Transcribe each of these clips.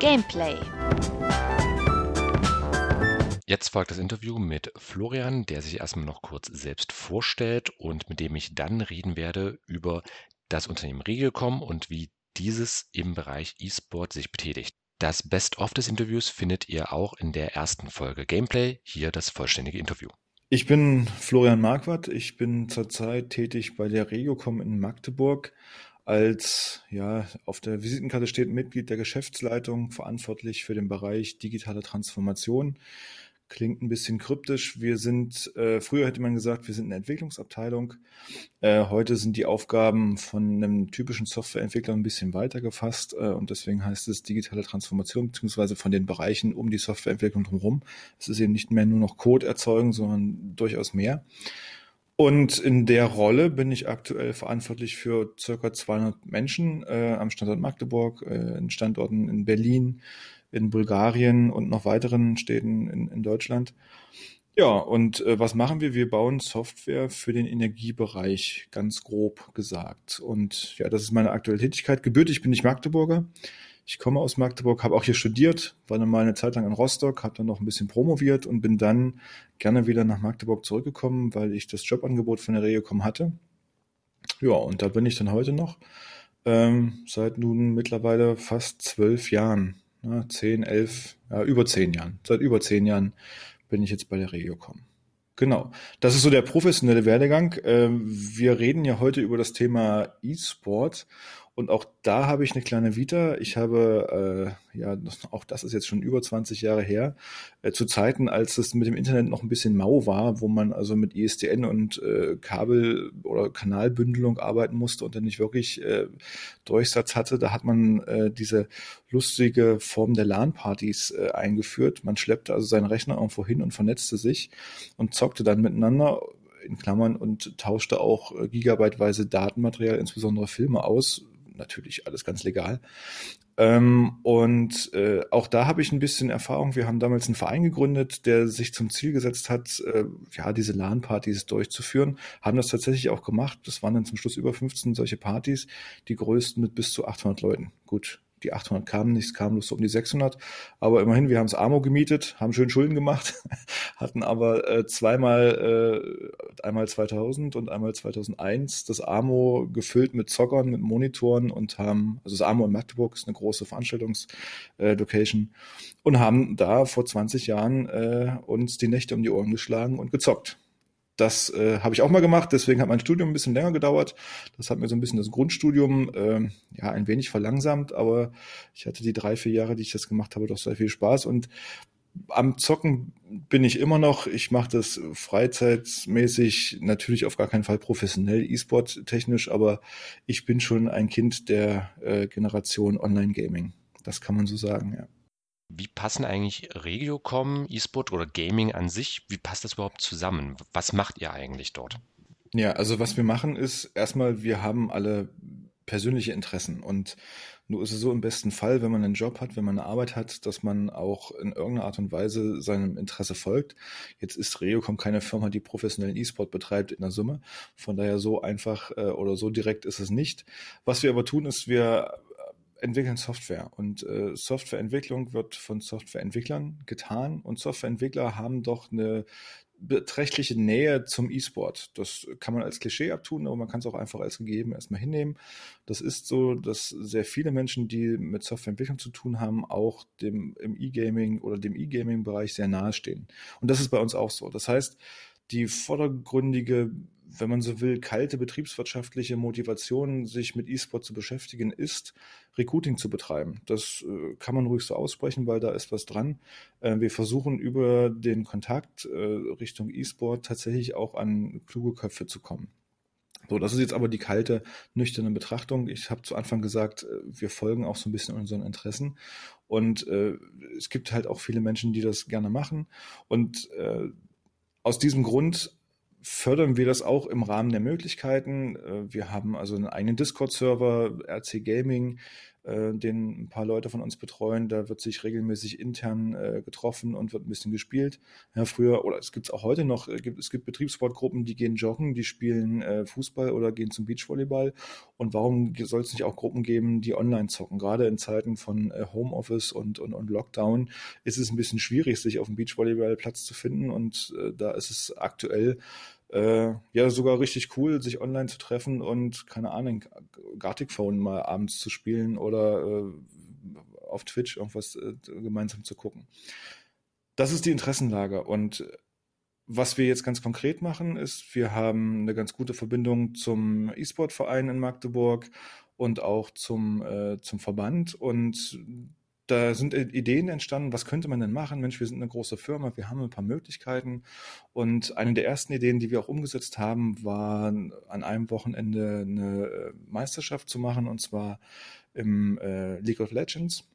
Gameplay. Jetzt folgt das Interview mit Florian, der sich erstmal noch kurz selbst vorstellt und mit dem ich dann reden werde über das Unternehmen Regelcom und wie dieses im Bereich E-Sport sich betätigt. Das Best-of des Interviews findet ihr auch in der ersten Folge Gameplay. Hier das vollständige Interview. Ich bin Florian Marquardt. Ich bin zurzeit tätig bei der Regiocom in Magdeburg als, ja, auf der Visitenkarte steht Mitglied der Geschäftsleitung, verantwortlich für den Bereich digitale Transformation. Klingt ein bisschen kryptisch. Wir sind, äh, früher hätte man gesagt, wir sind eine Entwicklungsabteilung. Äh, heute sind die Aufgaben von einem typischen Softwareentwickler ein bisschen weiter gefasst äh, und deswegen heißt es digitale Transformation beziehungsweise von den Bereichen um die Softwareentwicklung drumherum. Es ist eben nicht mehr nur noch Code erzeugen, sondern durchaus mehr. Und in der Rolle bin ich aktuell verantwortlich für circa 200 Menschen äh, am Standort Magdeburg, äh, in Standorten in Berlin, in Bulgarien und noch weiteren Städten in, in Deutschland. Ja, und äh, was machen wir? Wir bauen Software für den Energiebereich, ganz grob gesagt. Und ja, das ist meine aktuelle Tätigkeit. Gebürtig bin ich Magdeburger. Ich komme aus Magdeburg, habe auch hier studiert, war dann mal eine Zeit lang in Rostock, habe dann noch ein bisschen promoviert und bin dann gerne wieder nach Magdeburg zurückgekommen, weil ich das Jobangebot von der Regiocom hatte. Ja, und da bin ich dann heute noch, ähm, seit nun mittlerweile fast zwölf Jahren ne, zehn, elf, ja, über zehn Jahren. Seit über zehn Jahren bin ich jetzt bei der Regiocom. Genau. Das ist so der professionelle Werdegang. Ähm, wir reden ja heute über das Thema E-Sport und auch da habe ich eine kleine Vita. Ich habe, äh, ja, auch das ist jetzt schon über 20 Jahre her, äh, zu Zeiten, als es mit dem Internet noch ein bisschen mau war, wo man also mit ISDN und äh, Kabel- oder Kanalbündelung arbeiten musste und dann nicht wirklich äh, Durchsatz hatte. Da hat man äh, diese lustige Form der LAN-Partys äh, eingeführt. Man schleppte also seinen Rechner irgendwo hin und vernetzte sich und zockte dann miteinander in Klammern und tauschte auch äh, gigabyteweise Datenmaterial, insbesondere Filme aus, natürlich alles ganz legal. Ähm, und äh, auch da habe ich ein bisschen Erfahrung. Wir haben damals einen Verein gegründet, der sich zum Ziel gesetzt hat, äh, ja, diese LAN-Partys durchzuführen. Haben das tatsächlich auch gemacht. Das waren dann zum Schluss über 15 solche Partys, die größten mit bis zu 800 Leuten. Gut, die 800 kamen nicht, es kamen bloß so um die 600. Aber immerhin, wir haben es Amo gemietet, haben schön Schulden gemacht, hatten aber äh, zweimal, äh, einmal 2000 und einmal 2001 das Amo gefüllt mit Zockern, mit Monitoren und haben, also das Amo in Magdeburg ist eine große Veranstaltungslocation äh, und haben da vor 20 Jahren äh, uns die Nächte um die Ohren geschlagen und gezockt. Das äh, habe ich auch mal gemacht, deswegen hat mein Studium ein bisschen länger gedauert. Das hat mir so ein bisschen das Grundstudium äh, ja ein wenig verlangsamt, aber ich hatte die drei, vier Jahre, die ich das gemacht habe, doch sehr viel Spaß. Und am Zocken bin ich immer noch. Ich mache das freizeitmäßig, natürlich auf gar keinen Fall professionell, E-Sport technisch, aber ich bin schon ein Kind der äh, Generation Online-Gaming. Das kann man so sagen, ja. Wie passen eigentlich Regiocom, E-Sport oder Gaming an sich, wie passt das überhaupt zusammen? Was macht ihr eigentlich dort? Ja, also was wir machen ist erstmal, wir haben alle persönliche Interessen und nur ist es so im besten Fall, wenn man einen Job hat, wenn man eine Arbeit hat, dass man auch in irgendeiner Art und Weise seinem Interesse folgt. Jetzt ist Regiocom keine Firma, die professionellen E-Sport betreibt in der Summe. Von daher so einfach äh, oder so direkt ist es nicht. Was wir aber tun, ist, wir entwickeln Software und äh, Softwareentwicklung wird von Softwareentwicklern getan und Softwareentwickler haben doch eine beträchtliche Nähe zum E-Sport. Das kann man als Klischee abtun, aber man kann es auch einfach als gegeben erstmal hinnehmen. Das ist so, dass sehr viele Menschen, die mit Softwareentwicklung zu tun haben, auch dem im E-Gaming oder dem E-Gaming-Bereich sehr nahe stehen. Und das ist bei uns auch so. Das heißt, die vordergründige wenn man so will, kalte betriebswirtschaftliche Motivation, sich mit E-Sport zu beschäftigen, ist, Recruiting zu betreiben. Das äh, kann man ruhig so aussprechen, weil da ist was dran. Äh, wir versuchen über den Kontakt äh, Richtung E-Sport tatsächlich auch an kluge Köpfe zu kommen. So, das ist jetzt aber die kalte, nüchterne Betrachtung. Ich habe zu Anfang gesagt, äh, wir folgen auch so ein bisschen unseren Interessen. Und äh, es gibt halt auch viele Menschen, die das gerne machen. Und äh, aus diesem Grund fördern wir das auch im Rahmen der Möglichkeiten. Äh, wir haben also einen eigenen Discord-Server, RC Gaming, äh, den ein paar Leute von uns betreuen. Da wird sich regelmäßig intern äh, getroffen und wird ein bisschen gespielt. Ja, früher, oder es gibt es auch heute noch, es gibt, es gibt Betriebssportgruppen, die gehen joggen, die spielen äh, Fußball oder gehen zum Beachvolleyball. Und warum soll es nicht auch Gruppen geben, die online zocken? Gerade in Zeiten von äh, Homeoffice und, und, und Lockdown ist es ein bisschen schwierig, sich auf dem Beachvolleyballplatz zu finden. Und äh, da ist es aktuell äh, ja sogar richtig cool, sich online zu treffen und keine Ahnung, Gartic Phone mal abends zu spielen oder äh, auf Twitch irgendwas äh, gemeinsam zu gucken. Das ist die Interessenlage und was wir jetzt ganz konkret machen, ist, wir haben eine ganz gute Verbindung zum E-Sport-Verein in Magdeburg und auch zum, äh, zum Verband und da sind Ideen entstanden, was könnte man denn machen? Mensch, wir sind eine große Firma, wir haben ein paar Möglichkeiten. Und eine der ersten Ideen, die wir auch umgesetzt haben, war an einem Wochenende eine äh, Meisterschaft zu machen, und zwar im äh, League of Legends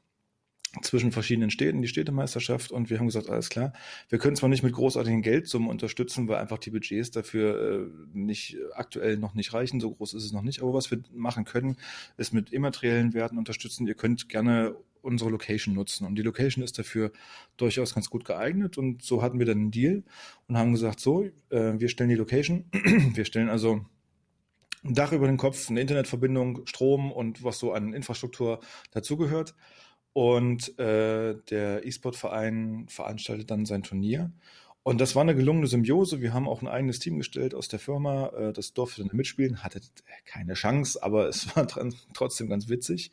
zwischen verschiedenen Städten, die Städtemeisterschaft und wir haben gesagt, alles klar, wir können zwar nicht mit großartigen Geldsummen unterstützen, weil einfach die Budgets dafür äh, nicht aktuell noch nicht reichen, so groß ist es noch nicht, aber was wir machen können, ist mit immateriellen Werten unterstützen. Ihr könnt gerne unsere Location nutzen und die Location ist dafür durchaus ganz gut geeignet und so hatten wir dann einen Deal und haben gesagt, so, äh, wir stellen die Location, wir stellen also ein Dach über den Kopf, eine Internetverbindung, Strom und was so an Infrastruktur dazugehört und äh, der E-Sport-Verein veranstaltet dann sein Turnier. Und das war eine gelungene Symbiose. Wir haben auch ein eigenes Team gestellt aus der Firma. Äh, das durfte dann mitspielen, hatte keine Chance, aber es war trotzdem ganz witzig.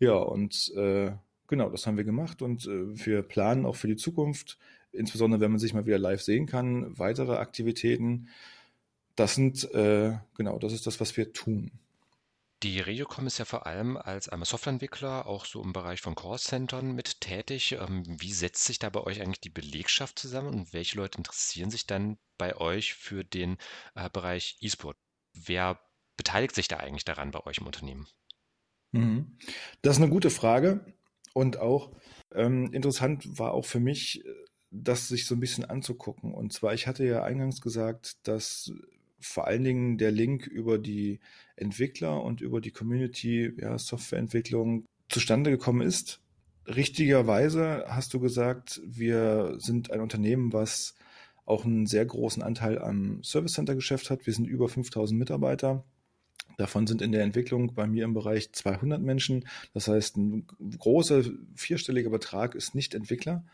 Ja, und äh, genau, das haben wir gemacht und äh, wir planen auch für die Zukunft, insbesondere wenn man sich mal wieder live sehen kann, weitere Aktivitäten. Das sind, äh, genau, das ist das, was wir tun. Die Regiocom ist ja vor allem als einmal Softwareentwickler auch so im Bereich von Callcentern mit tätig. Ähm, wie setzt sich da bei euch eigentlich die Belegschaft zusammen und welche Leute interessieren sich dann bei euch für den äh, Bereich E-Sport? Wer beteiligt sich da eigentlich daran bei euch im Unternehmen? Mhm. Das ist eine gute Frage und auch ähm, interessant war auch für mich, das sich so ein bisschen anzugucken. Und zwar, ich hatte ja eingangs gesagt, dass vor allen Dingen der Link über die Entwickler und über die Community, ja, Softwareentwicklung zustande gekommen ist. Richtigerweise hast du gesagt, wir sind ein Unternehmen, was auch einen sehr großen Anteil am Service Center Geschäft hat. Wir sind über 5000 Mitarbeiter. Davon sind in der Entwicklung bei mir im Bereich 200 Menschen. Das heißt, ein großer vierstelliger Betrag ist nicht Entwickler.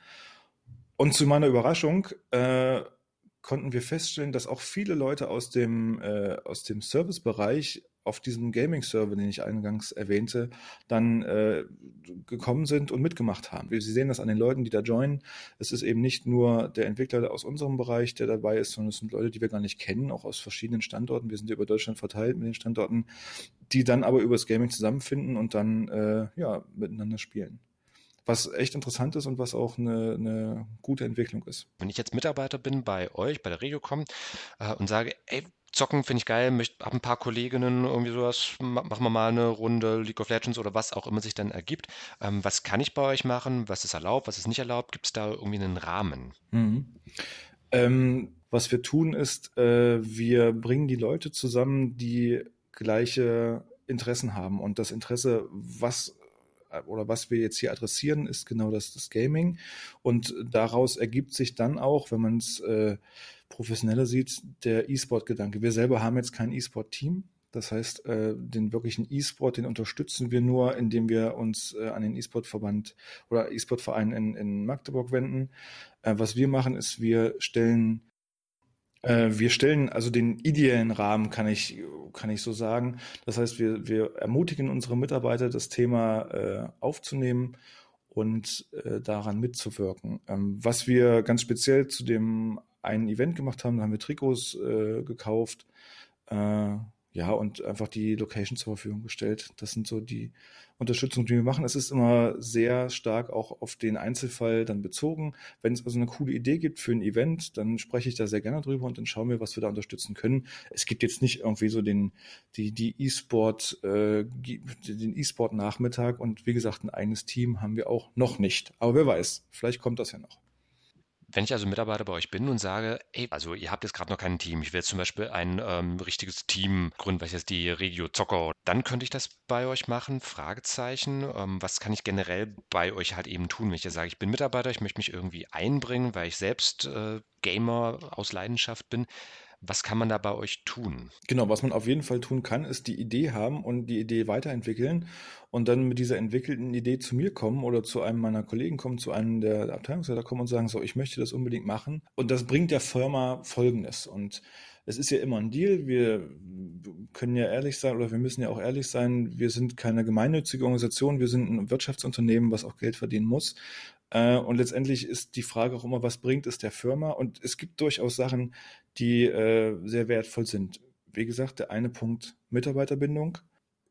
Und zu meiner Überraschung äh, konnten wir feststellen, dass auch viele Leute aus dem, äh, aus dem Servicebereich auf diesen Gaming-Server, den ich eingangs erwähnte, dann äh, gekommen sind und mitgemacht haben. Sie sehen das an den Leuten, die da joinen. Es ist eben nicht nur der Entwickler aus unserem Bereich, der dabei ist, sondern es sind Leute, die wir gar nicht kennen, auch aus verschiedenen Standorten. Wir sind ja über Deutschland verteilt mit den Standorten, die dann aber über das Gaming zusammenfinden und dann äh, ja miteinander spielen was echt interessant ist und was auch eine, eine gute Entwicklung ist. Wenn ich jetzt Mitarbeiter bin bei euch, bei der Regiocom äh, und sage, ey, zocken finde ich geil, möchte, hab ein paar Kolleginnen, irgendwie sowas, machen wir mal eine Runde League of Legends oder was auch immer sich dann ergibt. Ähm, was kann ich bei euch machen? Was ist erlaubt? Was ist nicht erlaubt? Gibt es da irgendwie einen Rahmen? Mhm. Ähm, was wir tun ist, äh, wir bringen die Leute zusammen, die gleiche Interessen haben. Und das Interesse, was oder was wir jetzt hier adressieren, ist genau das, das Gaming. Und daraus ergibt sich dann auch, wenn man es äh, professioneller sieht, der E-Sport-Gedanke. Wir selber haben jetzt kein E-Sport-Team. Das heißt, äh, den wirklichen E-Sport, den unterstützen wir nur, indem wir uns äh, an den E-Sport-Verband oder E-Sport-Verein in, in Magdeburg wenden. Äh, was wir machen, ist, wir stellen äh, wir stellen also den ideellen Rahmen, kann ich, kann ich so sagen. Das heißt, wir, wir ermutigen unsere Mitarbeiter, das Thema äh, aufzunehmen und äh, daran mitzuwirken. Ähm, was wir ganz speziell zu dem einen Event gemacht haben, da haben wir Trikots äh, gekauft. Ja, und einfach die Location zur Verfügung gestellt. Das sind so die Unterstützungen, die wir machen. Es ist immer sehr stark auch auf den Einzelfall dann bezogen. Wenn es also eine coole Idee gibt für ein Event, dann spreche ich da sehr gerne drüber und dann schauen wir, was wir da unterstützen können. Es gibt jetzt nicht irgendwie so den, die, die E-Sport, äh, den E-Sport-Nachmittag und wie gesagt, ein eigenes Team haben wir auch noch nicht. Aber wer weiß, vielleicht kommt das ja noch. Wenn ich also Mitarbeiter bei euch bin und sage, ey, also ihr habt jetzt gerade noch kein Team, ich will jetzt zum Beispiel ein ähm, richtiges Team gründen, welches die Regio Zocker, dann könnte ich das bei euch machen? Fragezeichen. Ähm, was kann ich generell bei euch halt eben tun, wenn ich ja sage, ich bin Mitarbeiter, ich möchte mich irgendwie einbringen, weil ich selbst äh, Gamer aus Leidenschaft bin. Was kann man da bei euch tun? Genau, was man auf jeden Fall tun kann, ist die Idee haben und die Idee weiterentwickeln und dann mit dieser entwickelten Idee zu mir kommen oder zu einem meiner Kollegen kommen, zu einem der Abteilungsleiter kommen und sagen, so, ich möchte das unbedingt machen. Und das bringt der Firma Folgendes. Und es ist ja immer ein Deal. Wir können ja ehrlich sein oder wir müssen ja auch ehrlich sein. Wir sind keine gemeinnützige Organisation. Wir sind ein Wirtschaftsunternehmen, was auch Geld verdienen muss. Äh, und letztendlich ist die Frage auch immer, was bringt es der Firma? Und es gibt durchaus Sachen, die äh, sehr wertvoll sind. Wie gesagt, der eine Punkt Mitarbeiterbindung.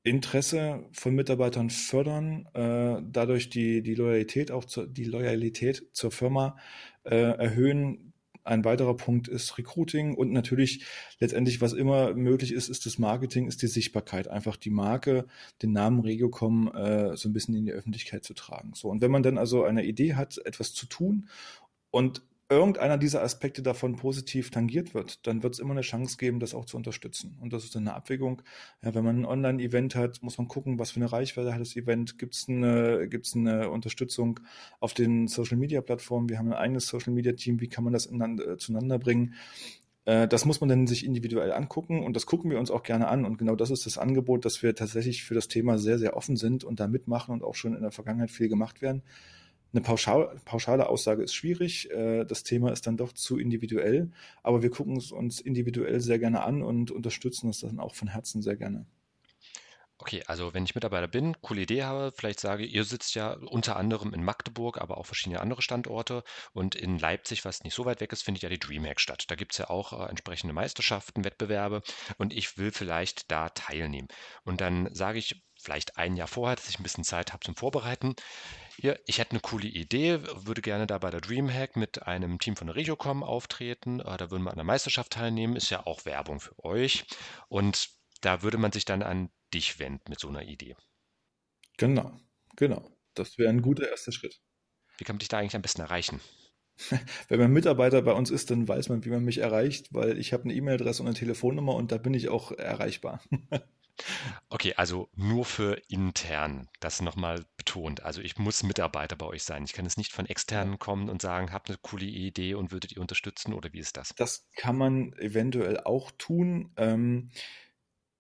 Interesse von Mitarbeitern fördern, äh, dadurch die, die Loyalität auch zur, die Loyalität zur Firma äh, erhöhen, ein weiterer Punkt ist Recruiting und natürlich letztendlich, was immer möglich ist, ist das Marketing, ist die Sichtbarkeit, einfach die Marke, den Namen Regiocom äh, so ein bisschen in die Öffentlichkeit zu tragen. So und wenn man dann also eine Idee hat, etwas zu tun und irgendeiner dieser Aspekte davon positiv tangiert wird, dann wird es immer eine Chance geben, das auch zu unterstützen. Und das ist dann eine Abwägung. Ja, wenn man ein Online-Event hat, muss man gucken, was für eine Reichweite hat das Event. Gibt es eine, gibt's eine Unterstützung auf den Social-Media-Plattformen? Wir haben ein eigenes Social-Media-Team. Wie kann man das ineinander, äh, zueinander bringen? Äh, das muss man dann sich individuell angucken und das gucken wir uns auch gerne an. Und genau das ist das Angebot, dass wir tatsächlich für das Thema sehr, sehr offen sind und da mitmachen und auch schon in der Vergangenheit viel gemacht werden. Eine pauschal, pauschale Aussage ist schwierig. Äh, das Thema ist dann doch zu individuell. Aber wir gucken es uns individuell sehr gerne an und unterstützen es dann auch von Herzen sehr gerne. Okay, also wenn ich Mitarbeiter bin, coole Idee habe, vielleicht sage, ihr sitzt ja unter anderem in Magdeburg, aber auch verschiedene andere Standorte und in Leipzig, was nicht so weit weg ist, findet ja die Dreamhack statt. Da gibt es ja auch äh, entsprechende Meisterschaften, Wettbewerbe und ich will vielleicht da teilnehmen. Und dann sage ich vielleicht ein Jahr vorher, dass ich ein bisschen Zeit habe zum Vorbereiten. Hier, ich hätte eine coole Idee, würde gerne da bei der Dreamhack mit einem Team von der Regiocom auftreten. Äh, da würden wir an der Meisterschaft teilnehmen, ist ja auch Werbung für euch. Und da würde man sich dann an dich wenden mit so einer Idee. Genau, genau. Das wäre ein guter erster Schritt. Wie kann man dich da eigentlich am besten erreichen? Wenn man Mitarbeiter bei uns ist, dann weiß man, wie man mich erreicht, weil ich habe eine E-Mail-Adresse und eine Telefonnummer und da bin ich auch erreichbar. Okay, also nur für intern, das nochmal betont. Also ich muss Mitarbeiter bei euch sein. Ich kann es nicht von externen kommen und sagen, habt eine coole Idee und würdet ihr unterstützen oder wie ist das? Das kann man eventuell auch tun. Ähm,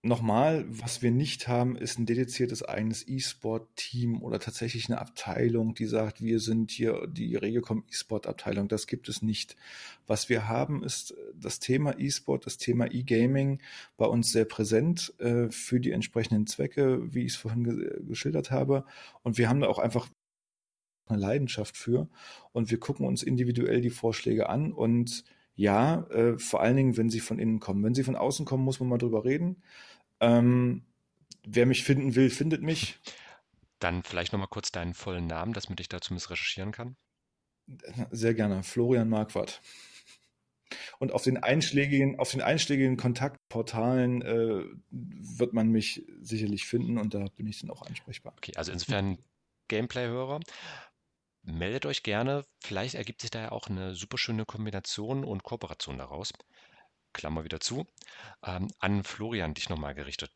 Nochmal, was wir nicht haben, ist ein dediziertes eigenes E-Sport-Team oder tatsächlich eine Abteilung, die sagt, wir sind hier die Regelcom E-Sport-Abteilung. Das gibt es nicht. Was wir haben, ist das Thema E-Sport, das Thema E-Gaming bei uns sehr präsent äh, für die entsprechenden Zwecke, wie ich es vorhin ge geschildert habe. Und wir haben da auch einfach eine Leidenschaft für. Und wir gucken uns individuell die Vorschläge an und ja, äh, vor allen Dingen, wenn sie von innen kommen. Wenn sie von außen kommen, muss man mal drüber reden. Ähm, wer mich finden will, findet mich. Dann vielleicht nochmal kurz deinen vollen Namen, dass man dich da zumindest recherchieren kann. Sehr gerne. Florian Marquardt. Und auf den einschlägigen, auf den einschlägigen Kontaktportalen äh, wird man mich sicherlich finden und da bin ich dann auch ansprechbar. Okay, also insofern Gameplay-Hörer, meldet euch gerne. Vielleicht ergibt sich da ja auch eine super schöne Kombination und Kooperation daraus. Klammer wieder zu, ähm, an Florian dich nochmal gerichtet.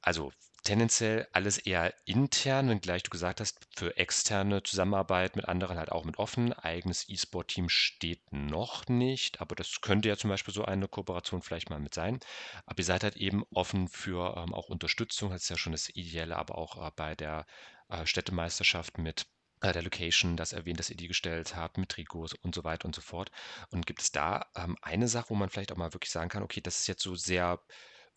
Also tendenziell alles eher intern, wenngleich du gesagt hast, für externe Zusammenarbeit mit anderen halt auch mit offen. Eigenes E-Sport-Team steht noch nicht, aber das könnte ja zum Beispiel so eine Kooperation vielleicht mal mit sein. Aber ihr seid halt eben offen für ähm, auch Unterstützung, das ist ja schon das Ideelle, aber auch äh, bei der äh, Städtemeisterschaft mit der Location, das erwähnt, dass ihr die gestellt habt, mit Trikots und so weiter und so fort. Und gibt es da ähm, eine Sache, wo man vielleicht auch mal wirklich sagen kann, okay, das ist jetzt so sehr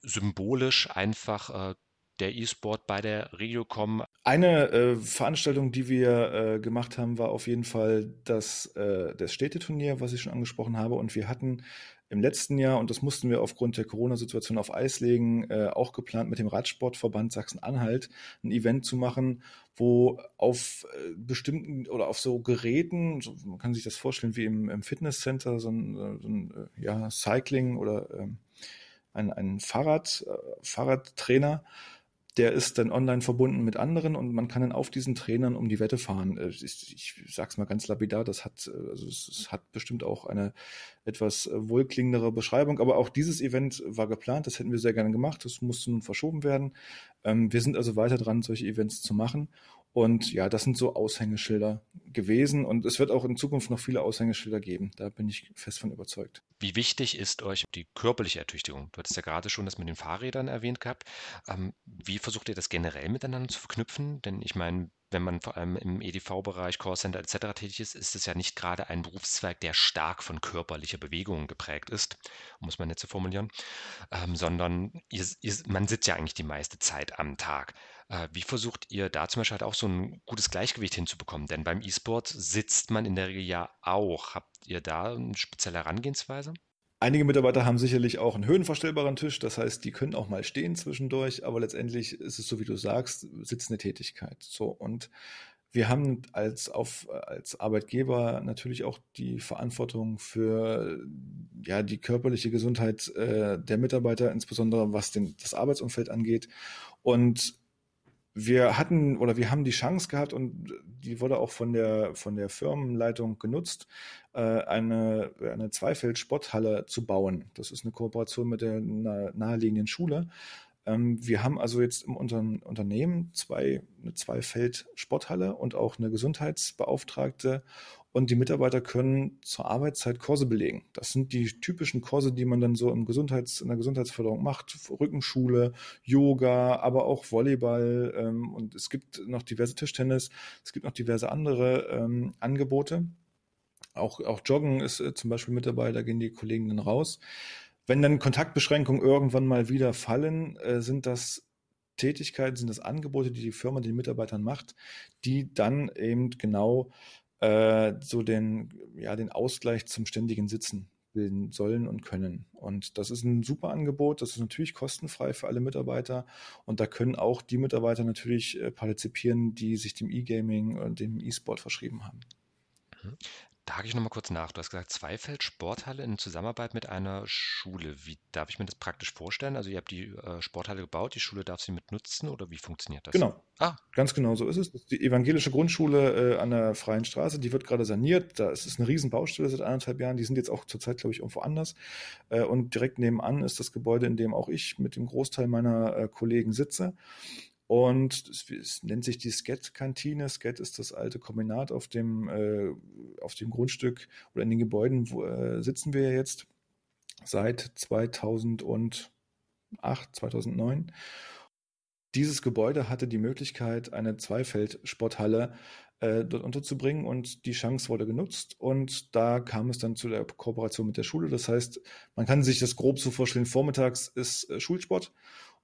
symbolisch einfach äh, der E-Sport bei der Regiocom? Eine äh, Veranstaltung, die wir äh, gemacht haben, war auf jeden Fall das, äh, das Städteturnier, was ich schon angesprochen habe. Und wir hatten im letzten Jahr, und das mussten wir aufgrund der Corona-Situation auf Eis legen, äh, auch geplant mit dem Radsportverband Sachsen-Anhalt ein Event zu machen, wo auf äh, bestimmten oder auf so Geräten, so, man kann sich das vorstellen wie im, im Fitnesscenter, so ein, so ein äh, ja, Cycling oder ähm, ein, ein Fahrrad, äh, Fahrradtrainer, der ist dann online verbunden mit anderen und man kann dann auf diesen Trainern um die Wette fahren. Äh, ich, ich sag's mal ganz lapidar, das hat, äh, also es, es hat bestimmt auch eine etwas äh, wohlklingendere Beschreibung, aber auch dieses Event war geplant, das hätten wir sehr gerne gemacht, das musste nun verschoben werden. Ähm, wir sind also weiter dran, solche Events zu machen und ja, das sind so Aushängeschilder gewesen und es wird auch in Zukunft noch viele Aushängeschilder geben. Da bin ich fest von überzeugt. Wie wichtig ist euch die körperliche Ertüchtigung? Du hattest ja gerade schon das mit den Fahrrädern erwähnt gehabt. Ähm, wie versucht ihr das generell miteinander zu verknüpfen? Denn ich meine, wenn man vor allem im EDV-Bereich, Callcenter etc. tätig ist, ist es ja nicht gerade ein Berufszweig, der stark von körperlicher Bewegung geprägt ist, muss man nicht so formulieren, ähm, sondern ihr, ihr, man sitzt ja eigentlich die meiste Zeit am Tag. Äh, wie versucht ihr da zum Beispiel halt auch so ein gutes Gleichgewicht hinzubekommen? Denn beim E-Sport sitzt man in der Regel ja auch. Habt ihr da eine spezielle Herangehensweise? Einige Mitarbeiter haben sicherlich auch einen höhenverstellbaren Tisch, das heißt, die können auch mal stehen zwischendurch, aber letztendlich ist es so, wie du sagst, sitzende Tätigkeit. So und wir haben als, auf, als Arbeitgeber natürlich auch die Verantwortung für ja, die körperliche Gesundheit äh, der Mitarbeiter, insbesondere was den, das Arbeitsumfeld angeht. Und wir hatten oder wir haben die Chance gehabt und die wurde auch von der von der Firmenleitung genutzt, äh, eine eine Zweifeld-Sporthalle zu bauen. Das ist eine Kooperation mit der naheliegenden Schule. Ähm, wir haben also jetzt im Unternehmen zwei eine Zweifeld-Sporthalle und auch eine Gesundheitsbeauftragte und die Mitarbeiter können zur Arbeitszeit Kurse belegen. Das sind die typischen Kurse, die man dann so im Gesundheits, in der Gesundheitsförderung macht. Rückenschule, Yoga, aber auch Volleyball. Ähm, und es gibt noch diverse Tischtennis. Es gibt noch diverse andere ähm, Angebote. Auch, auch Joggen ist äh, zum Beispiel mit dabei. Da gehen die Kollegen dann raus. Wenn dann Kontaktbeschränkungen irgendwann mal wieder fallen, äh, sind das Tätigkeiten, sind das Angebote, die die Firma den Mitarbeitern macht, die dann eben genau äh, so den, ja, den Ausgleich zum ständigen Sitzen bilden sollen und können. Und das ist ein super Angebot. Das ist natürlich kostenfrei für alle Mitarbeiter. Und da können auch die Mitarbeiter natürlich äh, partizipieren, die sich dem E-Gaming und dem E-Sport verschrieben haben. Da hake ich nochmal kurz nach. Du hast gesagt, Zweifeld Sporthalle in Zusammenarbeit mit einer Schule. Wie darf ich mir das praktisch vorstellen? Also ihr habt die äh, Sporthalle gebaut, die Schule darf sie mit nutzen oder wie funktioniert das? Genau. Ah. Ganz genau so ist es. Die evangelische Grundschule äh, an der Freien Straße, die wird gerade saniert. Da ist es eine riesen Baustelle seit anderthalb Jahren. Die sind jetzt auch zurzeit, glaube ich, irgendwo anders. Äh, und direkt nebenan ist das Gebäude, in dem auch ich mit dem Großteil meiner äh, Kollegen sitze. Und es, es nennt sich die Sket-Kantine. Sket ist das alte Kombinat auf dem, äh, auf dem Grundstück oder in den Gebäuden, wo äh, sitzen wir jetzt seit 2008, 2009. Dieses Gebäude hatte die Möglichkeit, eine Zweifeld-Sporthalle äh, dort unterzubringen und die Chance wurde genutzt und da kam es dann zu der Kooperation mit der Schule. Das heißt, man kann sich das grob so vorstellen, vormittags ist äh, Schulsport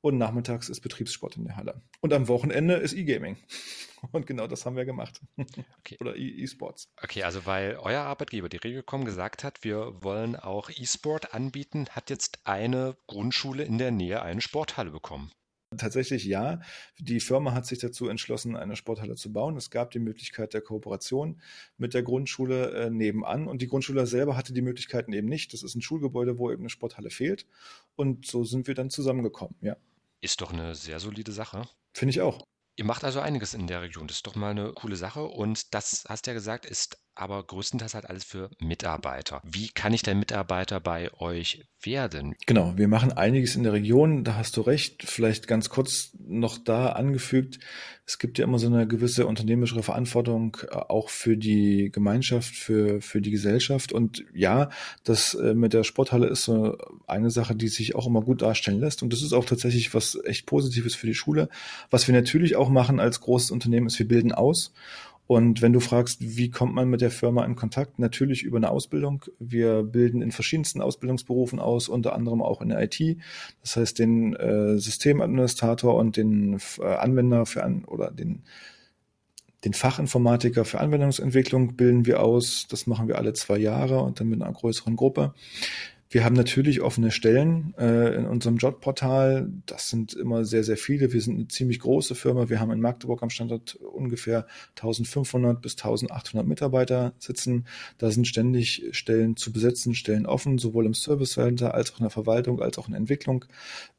und nachmittags ist Betriebssport in der Halle. Und am Wochenende ist E-Gaming. Und genau das haben wir gemacht. Okay. Oder e- E-Sports. okay, also weil euer Arbeitgeber, die Regelcom, gesagt hat, wir wollen auch E-Sport anbieten, hat jetzt eine Grundschule in der Nähe eine Sporthalle bekommen. Tatsächlich ja. Die Firma hat sich dazu entschlossen, eine Sporthalle zu bauen. Es gab die Möglichkeit der Kooperation mit der Grundschule äh, nebenan und die Grundschule selber hatte die Möglichkeiten eben nicht. Das ist ein Schulgebäude, wo eben eine Sporthalle fehlt. Und so sind wir dann zusammengekommen, ja. Ist doch eine sehr solide Sache. Finde ich auch. Ihr macht also einiges in der Region. Das ist doch mal eine coole Sache. Und das, hast du ja gesagt, ist aber größtenteils halt alles für Mitarbeiter. Wie kann ich denn Mitarbeiter bei euch werden? Genau, wir machen einiges in der Region, da hast du recht. Vielleicht ganz kurz noch da angefügt, es gibt ja immer so eine gewisse unternehmerische Verantwortung äh, auch für die Gemeinschaft, für, für die Gesellschaft. Und ja, das äh, mit der Sporthalle ist so eine Sache, die sich auch immer gut darstellen lässt. Und das ist auch tatsächlich was echt Positives für die Schule. Was wir natürlich auch machen als großes Unternehmen ist, wir bilden aus. Und wenn du fragst, wie kommt man mit der Firma in Kontakt? Natürlich über eine Ausbildung. Wir bilden in verschiedensten Ausbildungsberufen aus, unter anderem auch in der IT. Das heißt, den äh, Systemadministrator und den äh, Anwender für an oder den den Fachinformatiker für Anwendungsentwicklung bilden wir aus. Das machen wir alle zwei Jahre und dann mit einer größeren Gruppe. Wir haben natürlich offene Stellen äh, in unserem Jobportal. Das sind immer sehr, sehr viele. Wir sind eine ziemlich große Firma. Wir haben in Magdeburg am Standort ungefähr 1500 bis 1800 Mitarbeiter sitzen. Da sind ständig Stellen zu besetzen, Stellen offen, sowohl im Service Center als auch in der Verwaltung, als auch in Entwicklung.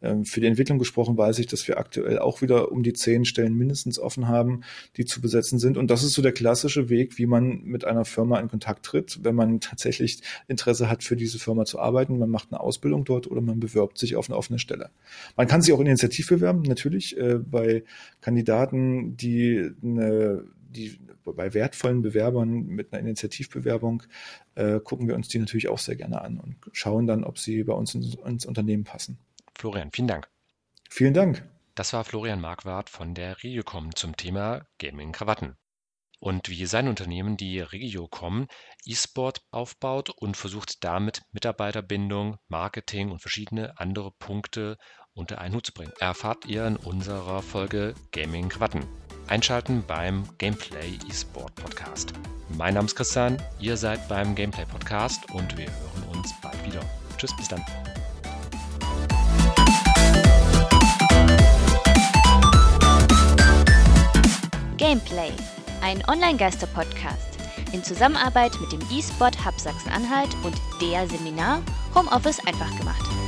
Ähm, für die Entwicklung gesprochen weiß ich, dass wir aktuell auch wieder um die zehn Stellen mindestens offen haben, die zu besetzen sind. Und das ist so der klassische Weg, wie man mit einer Firma in Kontakt tritt, wenn man tatsächlich Interesse hat, für diese Firma zu arbeiten arbeiten, man macht eine Ausbildung dort oder man bewirbt sich auf eine offene Stelle. Man kann sich auch initiativ bewerben, natürlich, äh, bei Kandidaten, die eine die bei wertvollen Bewerbern mit einer Initiativbewerbung äh, gucken wir uns die natürlich auch sehr gerne an und schauen dann, ob sie bei uns ins, ins Unternehmen passen. Florian, vielen Dank. Vielen Dank. Das war Florian Marquardt von der Regiocom zum Thema Gaming Krawatten und wie sein Unternehmen, die Regiocom, E-Sport aufbaut und versucht damit Mitarbeiterbindung, Marketing und verschiedene andere Punkte unter einen Hut zu bringen. Erfahrt ihr in unserer Folge Gaming Quatten. Einschalten beim Gameplay eSport Podcast. Mein Name ist Christian, ihr seid beim Gameplay Podcast und wir hören uns bald wieder. Tschüss, bis dann. Gameplay ein Online-Geister-Podcast in Zusammenarbeit mit dem eSport Hub Sachsen-Anhalt und der Seminar Homeoffice einfach gemacht.